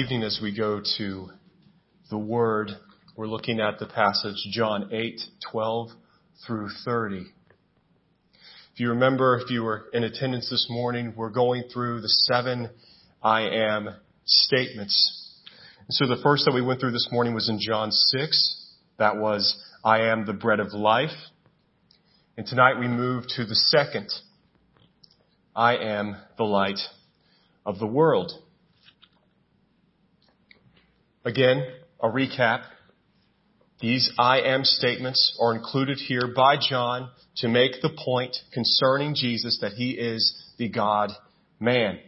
evening as we go to the Word, we're looking at the passage John 8, 12 through 30. If you remember, if you were in attendance this morning, we're going through the seven I am statements. And so the first that we went through this morning was in John 6. That was, I am the bread of life. And tonight we move to the second, I am the light of the world. Again, a recap. These I am statements are included here by John to make the point concerning Jesus that he is the God man.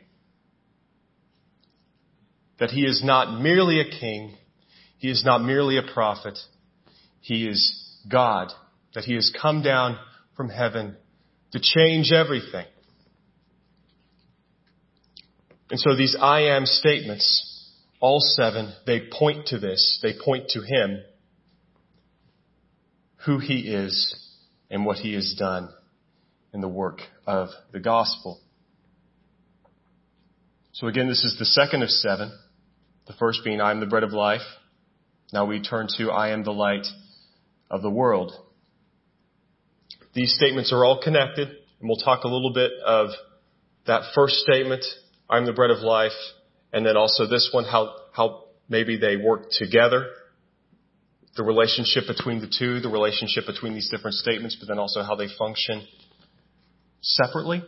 That he is not merely a king. He is not merely a prophet. He is God. That he has come down from heaven to change everything. And so these I am statements all seven, they point to this. They point to Him, who He is, and what He has done in the work of the gospel. So again, this is the second of seven. The first being, I am the bread of life. Now we turn to, I am the light of the world. These statements are all connected, and we'll talk a little bit of that first statement, I am the bread of life, and then also this one, how, how maybe they work together, the relationship between the two, the relationship between these different statements, but then also how they function separately.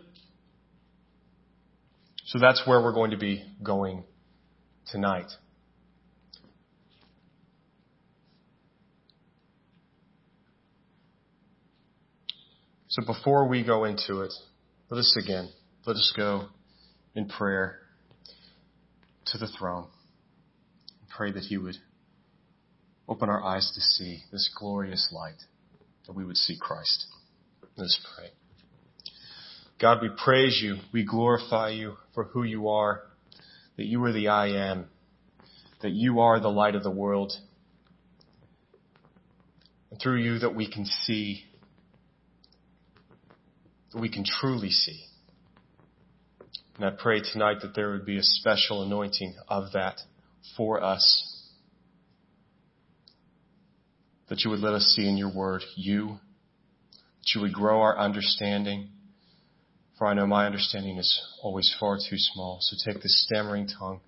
So that's where we're going to be going tonight. So before we go into it, let us again, let us go in prayer to the throne. Pray that He would open our eyes to see this glorious light, that we would see Christ. Let's pray. God, we praise you. We glorify you for who you are, that you are the I am, that you are the light of the world. And through you that we can see, that we can truly see. And I pray tonight that there would be a special anointing of that for us. That you would let us see in your word you. That you would grow our understanding. For I know my understanding is always far too small. So take this stammering tongue.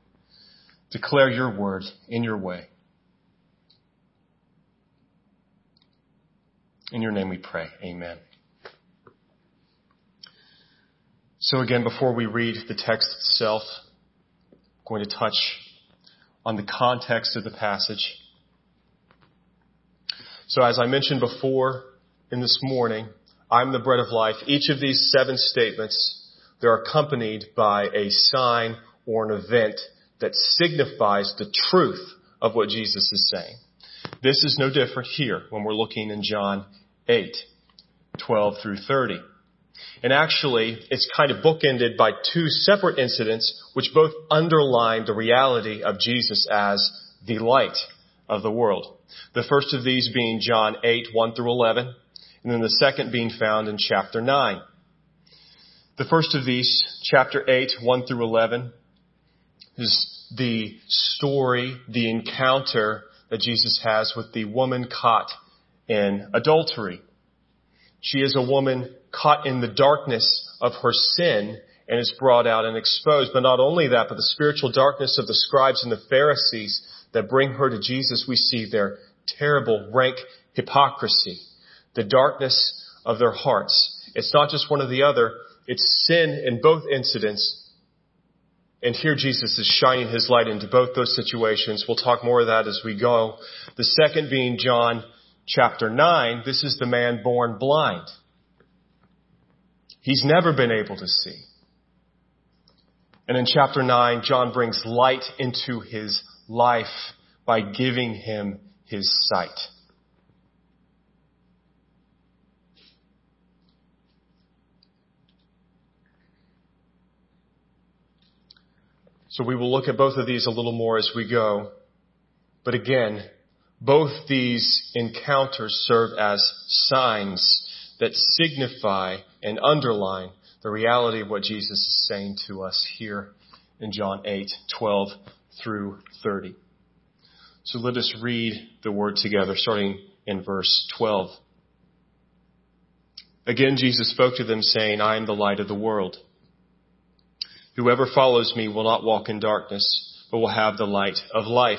Declare your word in your way. In your name we pray. Amen. So again, before we read the text itself, I'm going to touch on the context of the passage. So as I mentioned before in this morning, I'm the bread of life. Each of these seven statements, they're accompanied by a sign or an event that signifies the truth of what Jesus is saying. This is no different here when we're looking in John 8, 12 through 30. And actually, it's kind of bookended by two separate incidents which both underline the reality of Jesus as the light of the world. The first of these being John 8, 1 through 11, and then the second being found in chapter 9. The first of these, chapter 8, 1 through 11, is the story, the encounter that Jesus has with the woman caught in adultery. She is a woman caught in the darkness of her sin and is brought out and exposed. But not only that, but the spiritual darkness of the scribes and the Pharisees that bring her to Jesus, we see their terrible, rank hypocrisy, the darkness of their hearts. It's not just one or the other, it's sin in both incidents. And here Jesus is shining his light into both those situations. We'll talk more of that as we go. The second being John chapter 9, this is the man born blind. He's never been able to see. And in chapter 9, John brings light into his life by giving him his sight. So we will look at both of these a little more as we go. But again, both these encounters serve as signs that signify and underline the reality of what Jesus is saying to us here in John 8, 12 through 30. So let us read the word together, starting in verse 12. Again, Jesus spoke to them saying, I am the light of the world. Whoever follows me will not walk in darkness, but will have the light of life.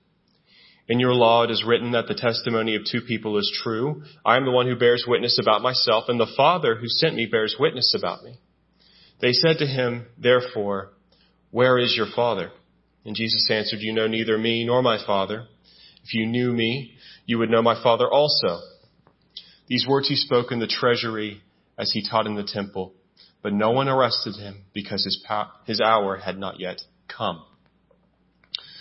In your law it is written that the testimony of two people is true. I am the one who bears witness about myself, and the Father who sent me bears witness about me. They said to him, therefore, where is your Father? And Jesus answered, you know neither me nor my Father. If you knew me, you would know my Father also. These words he spoke in the treasury as he taught in the temple, but no one arrested him because his, his hour had not yet come.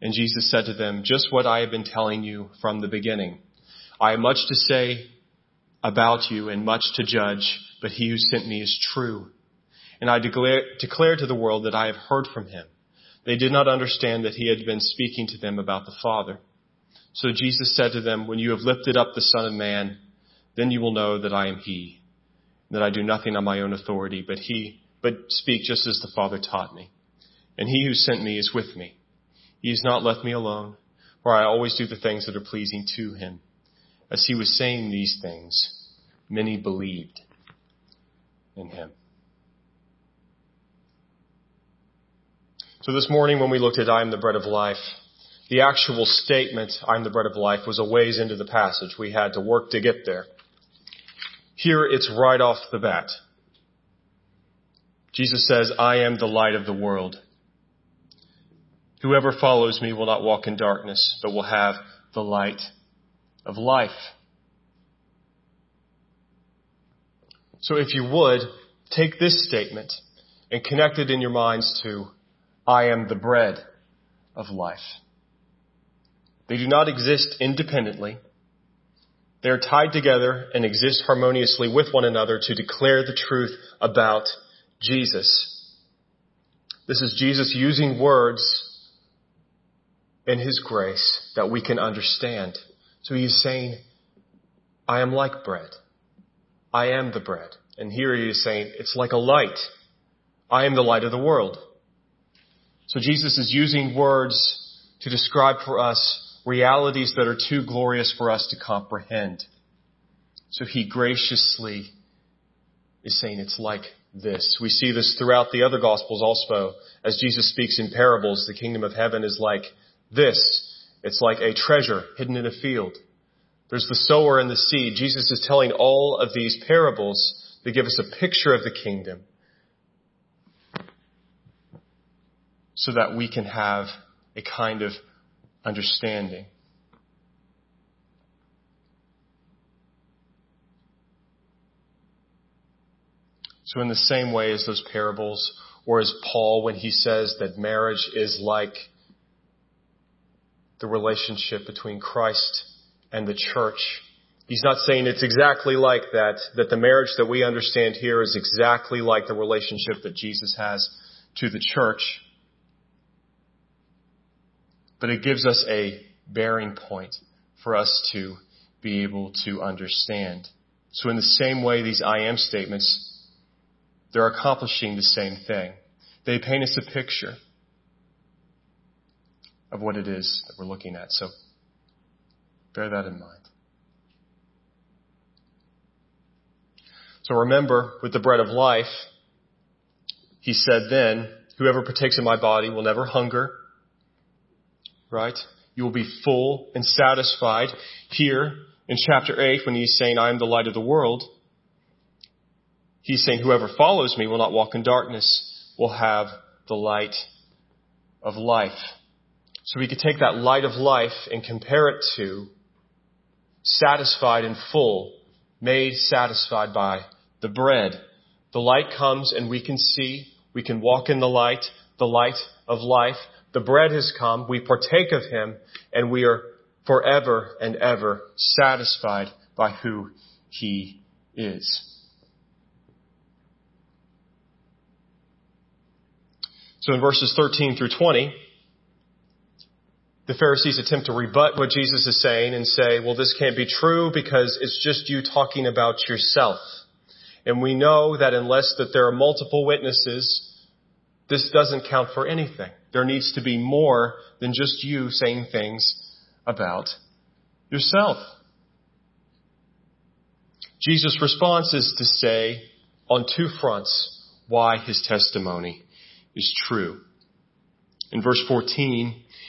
And Jesus said to them, Just what I have been telling you from the beginning. I have much to say about you and much to judge, but he who sent me is true. And I declare, declare to the world that I have heard from him. They did not understand that he had been speaking to them about the Father. So Jesus said to them, When you have lifted up the Son of Man, then you will know that I am He, that I do nothing on my own authority, but He, but speak just as the Father taught me. And He who sent me is with me. He has not left me alone, for I always do the things that are pleasing to Him. As He was saying these things, many believed in Him. So this morning when we looked at I am the bread of life, the actual statement, I'm the bread of life, was a ways into the passage. We had to work to get there. Here it's right off the bat. Jesus says, I am the light of the world. Whoever follows me will not walk in darkness, but will have the light of life. So if you would, take this statement and connect it in your minds to, I am the bread of life. They do not exist independently. They are tied together and exist harmoniously with one another to declare the truth about Jesus. This is Jesus using words in His grace that we can understand. So He is saying, I am like bread. I am the bread. And here He is saying, it's like a light. I am the light of the world. So Jesus is using words to describe for us realities that are too glorious for us to comprehend. So he graciously is saying it's like this. We see this throughout the other gospels also. As Jesus speaks in parables, the kingdom of heaven is like this. It's like a treasure hidden in a field. There's the sower and the seed. Jesus is telling all of these parables that give us a picture of the kingdom so that we can have a kind of understanding. So in the same way as those parables, or as Paul when he says that marriage is like the relationship between Christ and the church, he's not saying it's exactly like that, that the marriage that we understand here is exactly like the relationship that Jesus has to the church but it gives us a bearing point for us to be able to understand. So in the same way, these I am statements, they're accomplishing the same thing. They paint us a picture of what it is that we're looking at. So bear that in mind. So remember, with the bread of life, he said then, whoever partakes of my body will never hunger, right? You will be full and satisfied. Here in chapter 8, when he's saying, I am the light of the world, he's saying, whoever follows me will not walk in darkness, will have the light of life. So we could take that light of life and compare it to satisfied and full, made satisfied by the bread. The light comes and we can see, we can walk in the light, the light of life. The bread has come, we partake of him, and we are forever and ever satisfied by who he is. So in verses 13 through 20, the Pharisees attempt to rebut what Jesus is saying and say, well, this can't be true because it's just you talking about yourself. And we know that unless that there are multiple witnesses, this doesn't count for anything. There needs to be more than just you saying things about yourself. Jesus' response is to say on two fronts why his testimony is true. In verse 14,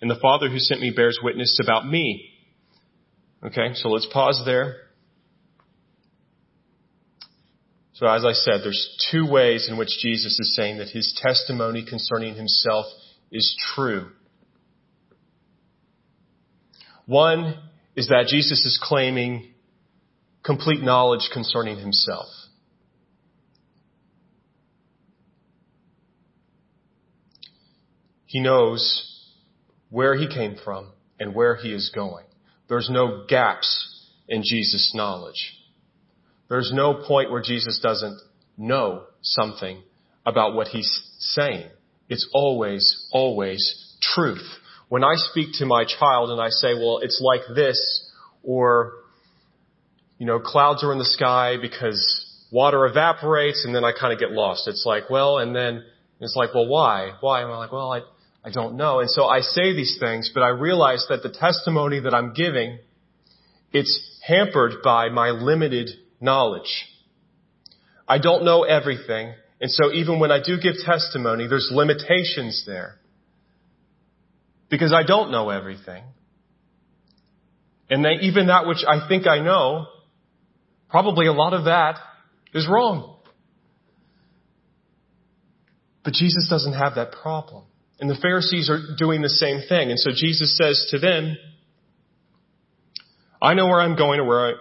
and the Father who sent me bears witness about me. Okay, so let's pause there. So as I said, there's two ways in which Jesus is saying that his testimony concerning himself is true. One is that Jesus is claiming complete knowledge concerning himself. He knows where he came from and where he is going. There's no gaps in Jesus' knowledge. There's no point where Jesus doesn't know something about what he's saying. It's always, always truth. When I speak to my child and I say, well, it's like this, or, you know, clouds are in the sky because water evaporates and then I kind of get lost. It's like, well, and then it's like, well, why? Why? And I'm like, well, I, I don't know. And so I say these things, but I realize that the testimony that I'm giving, it's hampered by my limited knowledge. I don't know everything. And so even when I do give testimony, there's limitations there. Because I don't know everything. And even that which I think I know, probably a lot of that is wrong. But Jesus doesn't have that problem. And the Pharisees are doing the same thing. And so Jesus says to them, I know where I'm going or where I,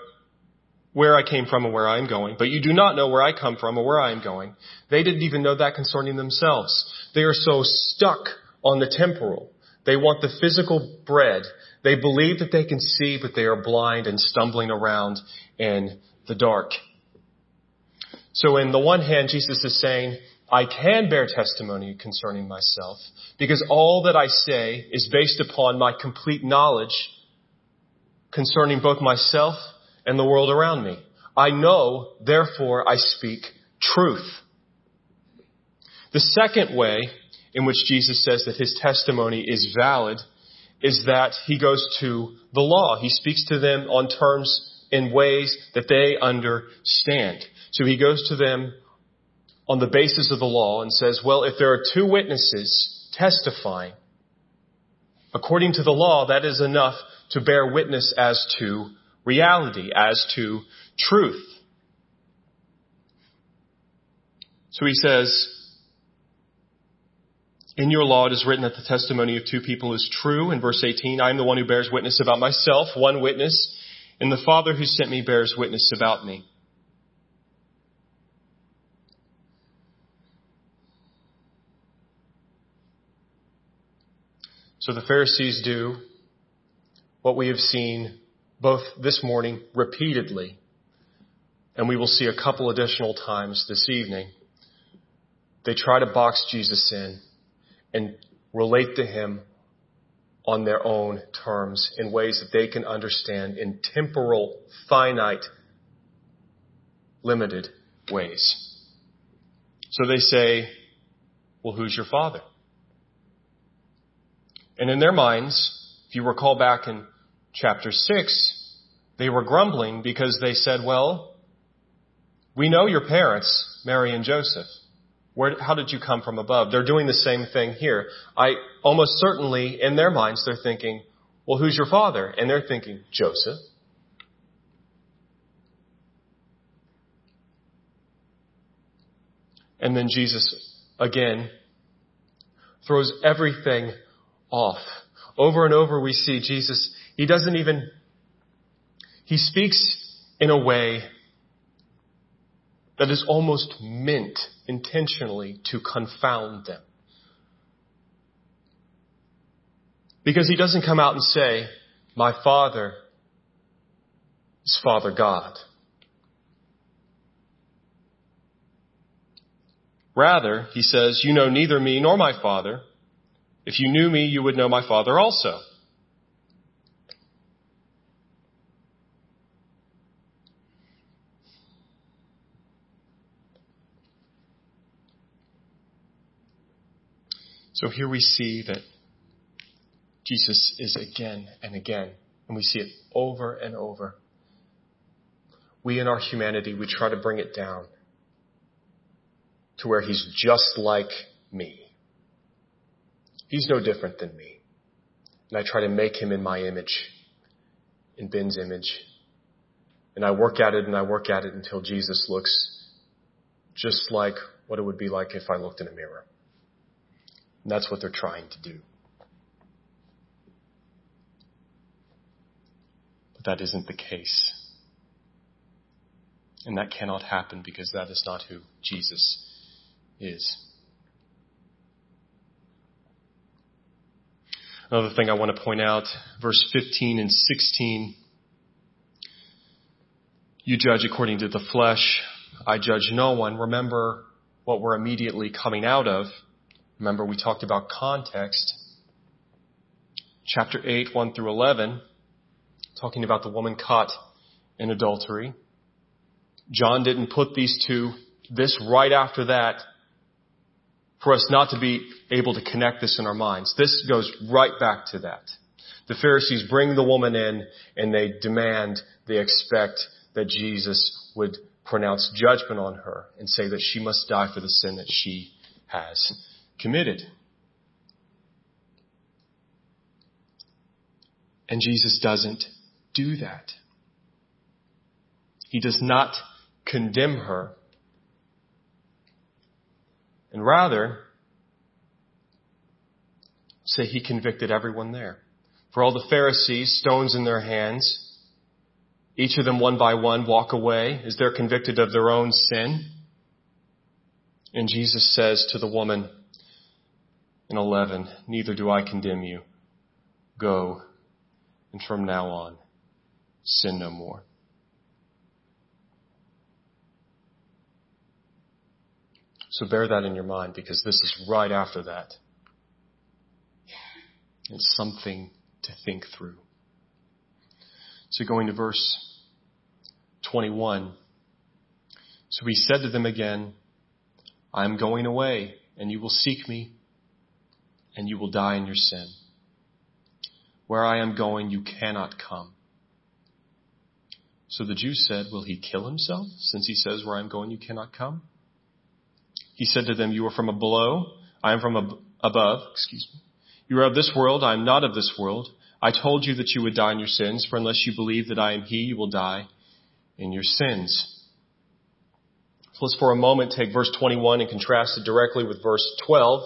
where I came from and where I am going, but you do not know where I come from or where I am going. They didn't even know that concerning themselves. They are so stuck on the temporal. They want the physical bread. They believe that they can see, but they are blind and stumbling around in the dark. So in the one hand, Jesus is saying, I can bear testimony concerning myself because all that I say is based upon my complete knowledge concerning both myself and the world around me. I know, therefore I speak truth. The second way in which Jesus says that his testimony is valid is that he goes to the law. He speaks to them on terms in ways that they understand. So he goes to them on the basis of the law and says, well, if there are two witnesses testifying, according to the law, that is enough to bear witness as to reality, as to truth. So he says, in your law it is written that the testimony of two people is true. In verse 18, I am the one who bears witness about myself, one witness, and the Father who sent me bears witness about me. So the Pharisees do what we have seen both this morning repeatedly, and we will see a couple additional times this evening. They try to box Jesus in and relate to him on their own terms in ways that they can understand in temporal, finite, limited ways. So they say, well, who's your father? And in their minds, if you recall back in chapter 6, they were grumbling because they said, well, we know your parents, Mary and Joseph. Where, how did you come from above? They're doing the same thing here. I almost certainly, in their minds, they're thinking, well, who's your father? And they're thinking, Joseph. And then Jesus, again, throws everything off. Over and over we see Jesus, he doesn't even, he speaks in a way that is almost meant intentionally to confound them. Because he doesn't come out and say, my father is Father God. Rather, he says, you know neither me nor my father. If you knew me, you would know my father also. So here we see that Jesus is again and again, and we see it over and over. We in our humanity, we try to bring it down to where he's just like me. He's no different than me. And I try to make him in my image, in Ben's image. And I work at it and I work at it until Jesus looks just like what it would be like if I looked in a mirror. And that's what they're trying to do. But that isn't the case. And that cannot happen because that is not who Jesus is. Another thing I want to point out, verse 15 and 16. You judge according to the flesh. I judge no one. Remember what we're immediately coming out of. Remember, we talked about context. Chapter 8, 1 through 11, talking about the woman caught in adultery. John didn't put these two, this right after that, for us not to be able to connect this in our minds. This goes right back to that. The Pharisees bring the woman in and they demand, they expect that Jesus would pronounce judgment on her and say that she must die for the sin that she has committed. And Jesus doesn't do that. He does not condemn her. And rather, say he convicted everyone there. For all the Pharisees, stones in their hands, each of them one by one walk away as they're convicted of their own sin. And Jesus says to the woman, in 11, neither do I condemn you. Go, and from now on, sin no more. So bear that in your mind because this is right after that. It's something to think through. So going to verse 21. So he said to them again, I am going away and you will seek me and you will die in your sin. Where I am going, you cannot come. So the Jews said, Will he kill himself, since he says, Where I am going, you cannot come? He said to them, You are from below, I am from ab- above, excuse me. You are of this world, I am not of this world. I told you that you would die in your sins, for unless you believe that I am he, you will die in your sins. So let's for a moment take verse 21 and contrast it directly with verse 12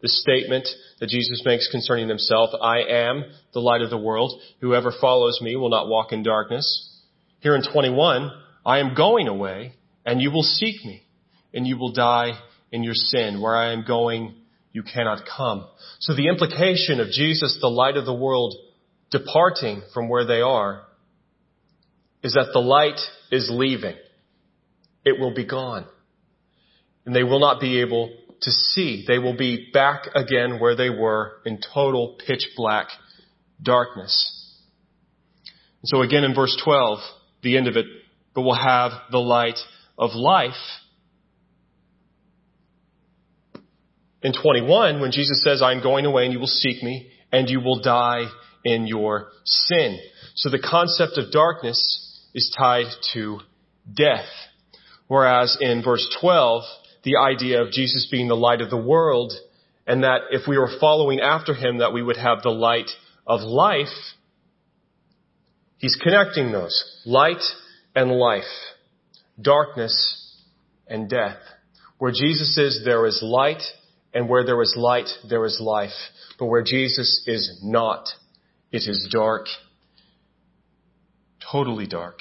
the statement that Jesus makes concerning himself, I am the light of the world. Whoever follows me will not walk in darkness. Here in 21, I am going away and you will seek me and you will die in your sin. Where I am going, you cannot come. So the implication of Jesus, the light of the world, departing from where they are is that the light is leaving. It will be gone. And they will not be able to see. They will be back again where they were in total pitch black darkness. And So again in verse 12, the end of it, but will have the light of life. In 21, when Jesus says, I'm going away and you will seek me and you will die in your sin. So the concept of darkness is tied to death. Whereas in verse 12, the idea of Jesus being the light of the world and that if we were following after him that we would have the light of life, he's connecting those. Light and life. Darkness and death. Where Jesus is, there is light, and where there is light, there is life. But where Jesus is not, it is dark. Totally dark.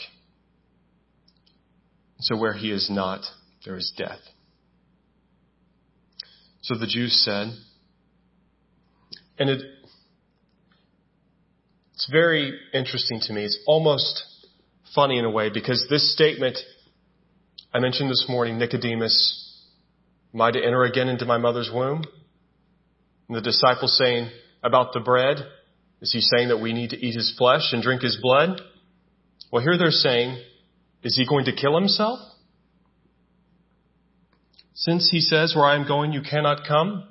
So where he is not, there is death. So the Jews said, and it, it's very interesting to me. It's almost funny in a way because this statement I mentioned this morning, Nicodemus, am I to enter again into my mother's womb? And the disciples saying about the bread, is he saying that we need to eat his flesh and drink his blood? Well, here they're saying, is he going to kill himself? Since he says, where I am going, you cannot come.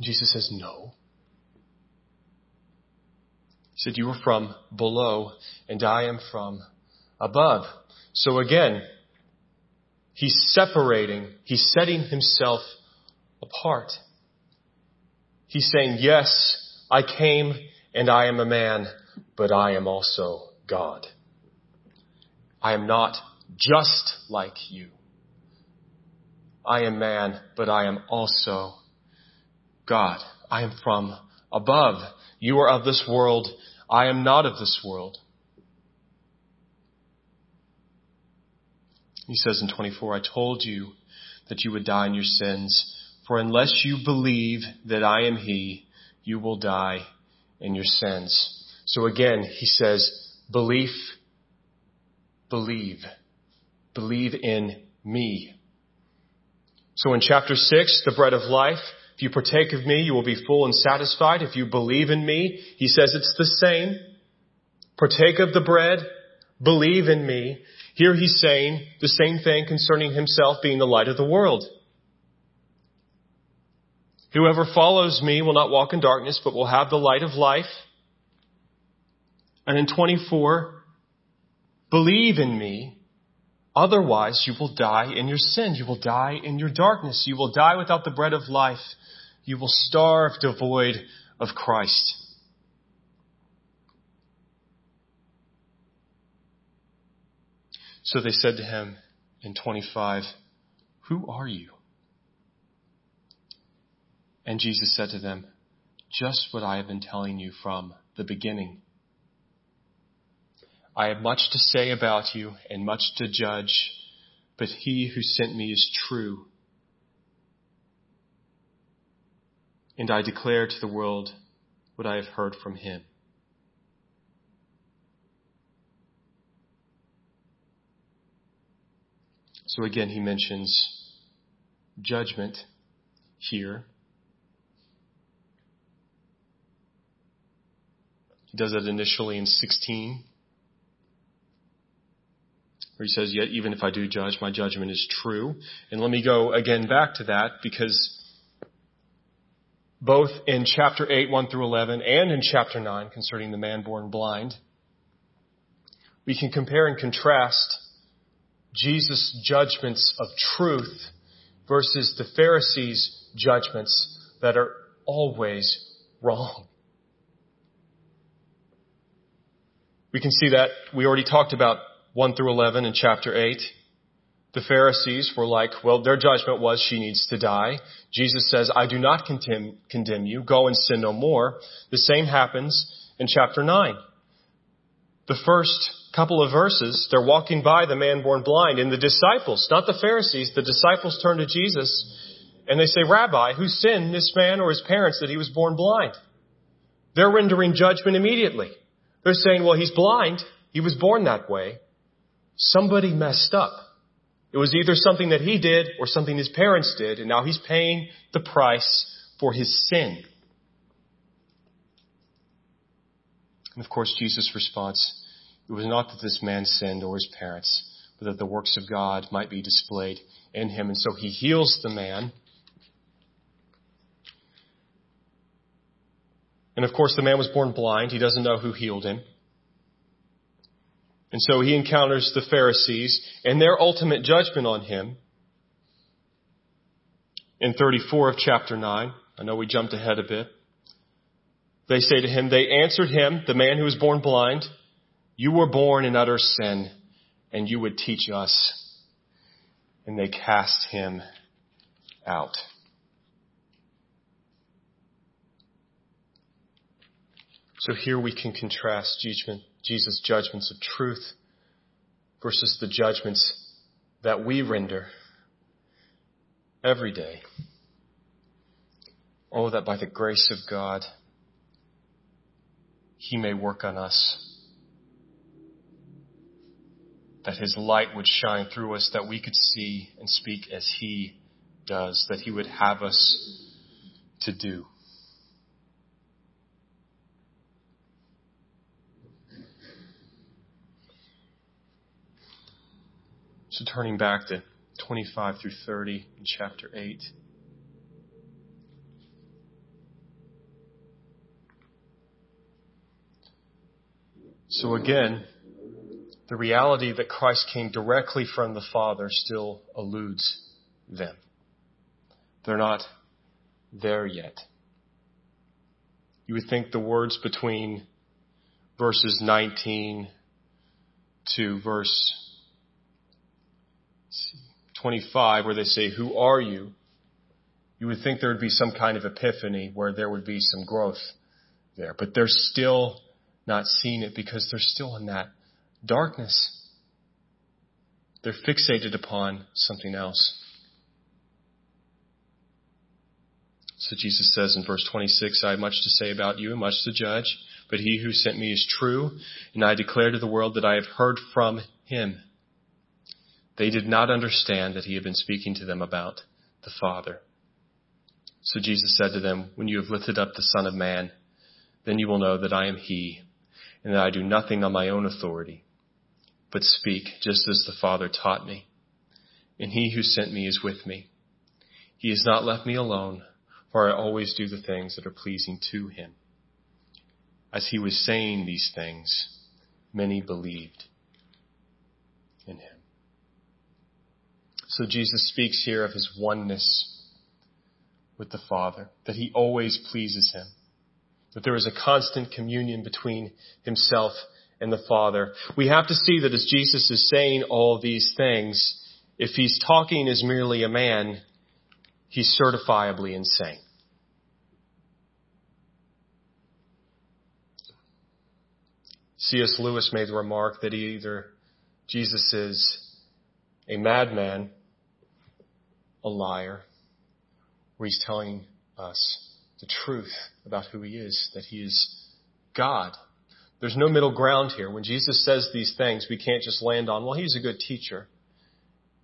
Jesus says, no. He said, you are from below and I am from above. So again, he's separating, he's setting himself apart. He's saying, yes, I came and I am a man, but I am also God. I am not just like you. I am man, but I am also God. I am from above. You are of this world. I am not of this world. He says in 24, I told you that you would die in your sins, for unless you believe that I am He, you will die in your sins. So again, he says, belief believe. Believe in me. So in chapter 6, the bread of life, if you partake of me, you will be full and satisfied. If you believe in me, he says it's the same. Partake of the bread, believe in me. Here he's saying the same thing concerning himself being the light of the world. Whoever follows me will not walk in darkness, but will have the light of life. And in 24, Believe in me. Otherwise, you will die in your sin. You will die in your darkness. You will die without the bread of life. You will starve devoid of Christ. So they said to him in 25, Who are you? And Jesus said to them, Just what I have been telling you from the beginning. I have much to say about you and much to judge, but he who sent me is true. And I declare to the world what I have heard from him. So again, he mentions judgment here. He does it initially in 16 where he says, yet even if I do judge, my judgment is true. And let me go again back to that because both in chapter 8, 1 through 11, and in chapter 9 concerning the man born blind, we can compare and contrast Jesus' judgments of truth versus the Pharisees' judgments that are always wrong. We can see that we already talked about 1 through 11 in chapter 8. The Pharisees were like, well, their judgment was she needs to die. Jesus says, I do not condemn, you. Go and sin no more. The same happens in chapter 9. The first couple of verses, they're walking by the man born blind and the disciples, not the Pharisees, the disciples turn to Jesus and they say, Rabbi, who sinned, this man or his parents, that he was born blind? They're rendering judgment immediately. They're saying, well, he's blind. He was born that way somebody messed up. It was either something that he did or something his parents did, and now he's paying the price for his sin. And of course, Jesus' response, it was not that this man sinned or his parents, but that the works of God might be displayed in him. And so he heals the man. And of course, the man was born blind. He doesn't know who healed him. And so he encounters the Pharisees and their ultimate judgment on him in 34 of chapter 9. I know we jumped ahead a bit. They say to him, they answered him, the man who was born blind, you were born in utter sin and you would teach us. And they cast him out. So here we can contrast Jesus' judgments of truth versus the judgments that we render every day. Oh, that by the grace of God, He may work on us. That His light would shine through us, that we could see and speak as He does, that He would have us to do. So turning back to 25 through 30 in chapter 8. So again, the reality that Christ came directly from the Father still eludes them. They're not there yet. You would think the words between verses 19 to verse 25 where they say, who are you? You would think there would be some kind of epiphany where there would be some growth there, but they're still not seeing it because they're still in that darkness. They're fixated upon something else. So Jesus says in verse 26, I have much to say about you and much to judge, but he who sent me is true, and I declare to the world that I have heard from him. They did not understand that he had been speaking to them about the Father. So Jesus said to them, When you have lifted up the Son of Man, then you will know that I am he, and that I do nothing on my own authority, but speak just as the Father taught me. And he who sent me is with me. He has not left me alone, for I always do the things that are pleasing to him. As he was saying these things, many believed in him. So Jesus speaks here of his oneness with the Father, that he always pleases him, that there is a constant communion between himself and the Father. We have to see that as Jesus is saying all these things, if he's talking as merely a man, he's certifiably insane. C.S. Lewis made the remark that either Jesus is a madman a liar, where he's telling us the truth about who he is, that he is God. There's no middle ground here. When Jesus says these things, we can't just land on, well, he's a good teacher.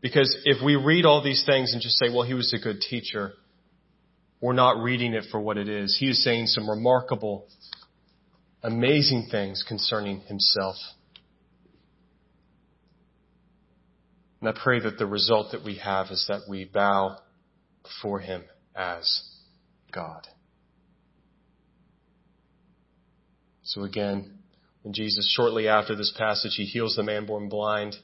Because if we read all these things and just say, well, he was a good teacher, we're not reading it for what it is. He is saying some remarkable, amazing things concerning himself. And I pray that the result that we have is that we bow before Him as God. So again, when Jesus, shortly after this passage, He heals the man born blind,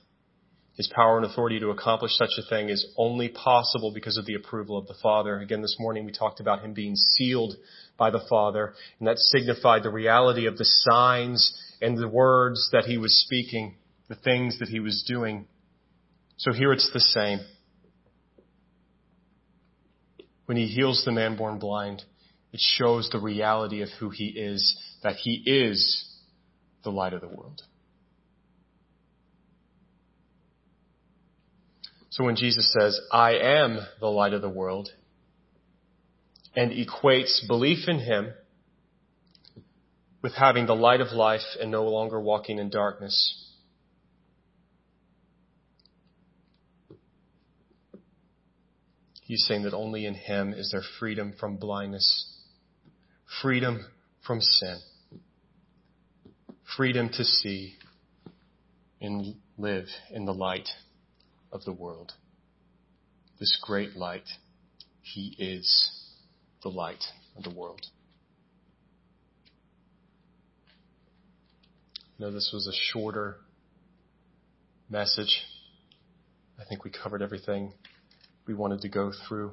His power and authority to accomplish such a thing is only possible because of the approval of the Father. Again, this morning we talked about Him being sealed by the Father, and that signified the reality of the signs and the words that He was speaking, the things that He was doing. So here it's the same. When he heals the man born blind, it shows the reality of who he is, that he is the light of the world. So when Jesus says, I am the light of the world, and equates belief in him with having the light of life and no longer walking in darkness, He's saying that only in Him is there freedom from blindness, freedom from sin, freedom to see and live in the light of the world. This great light. He is the light of the world. Know this was a shorter message. I think we covered everything we wanted to go through.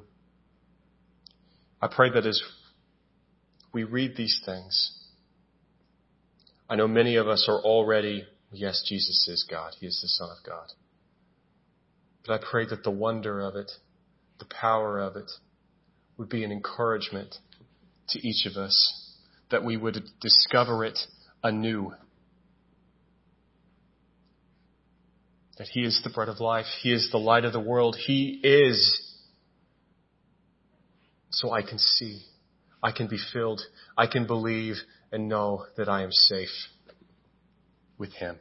I pray that as we read these things, I know many of us are already, yes, Jesus is God. He is the Son of God. But I pray that the wonder of it, the power of it, would be an encouragement to each of us, that we would discover it anew. That He is the bread of life. He is the light of the world. He is. So I can see. I can be filled. I can believe and know that I am safe with Him.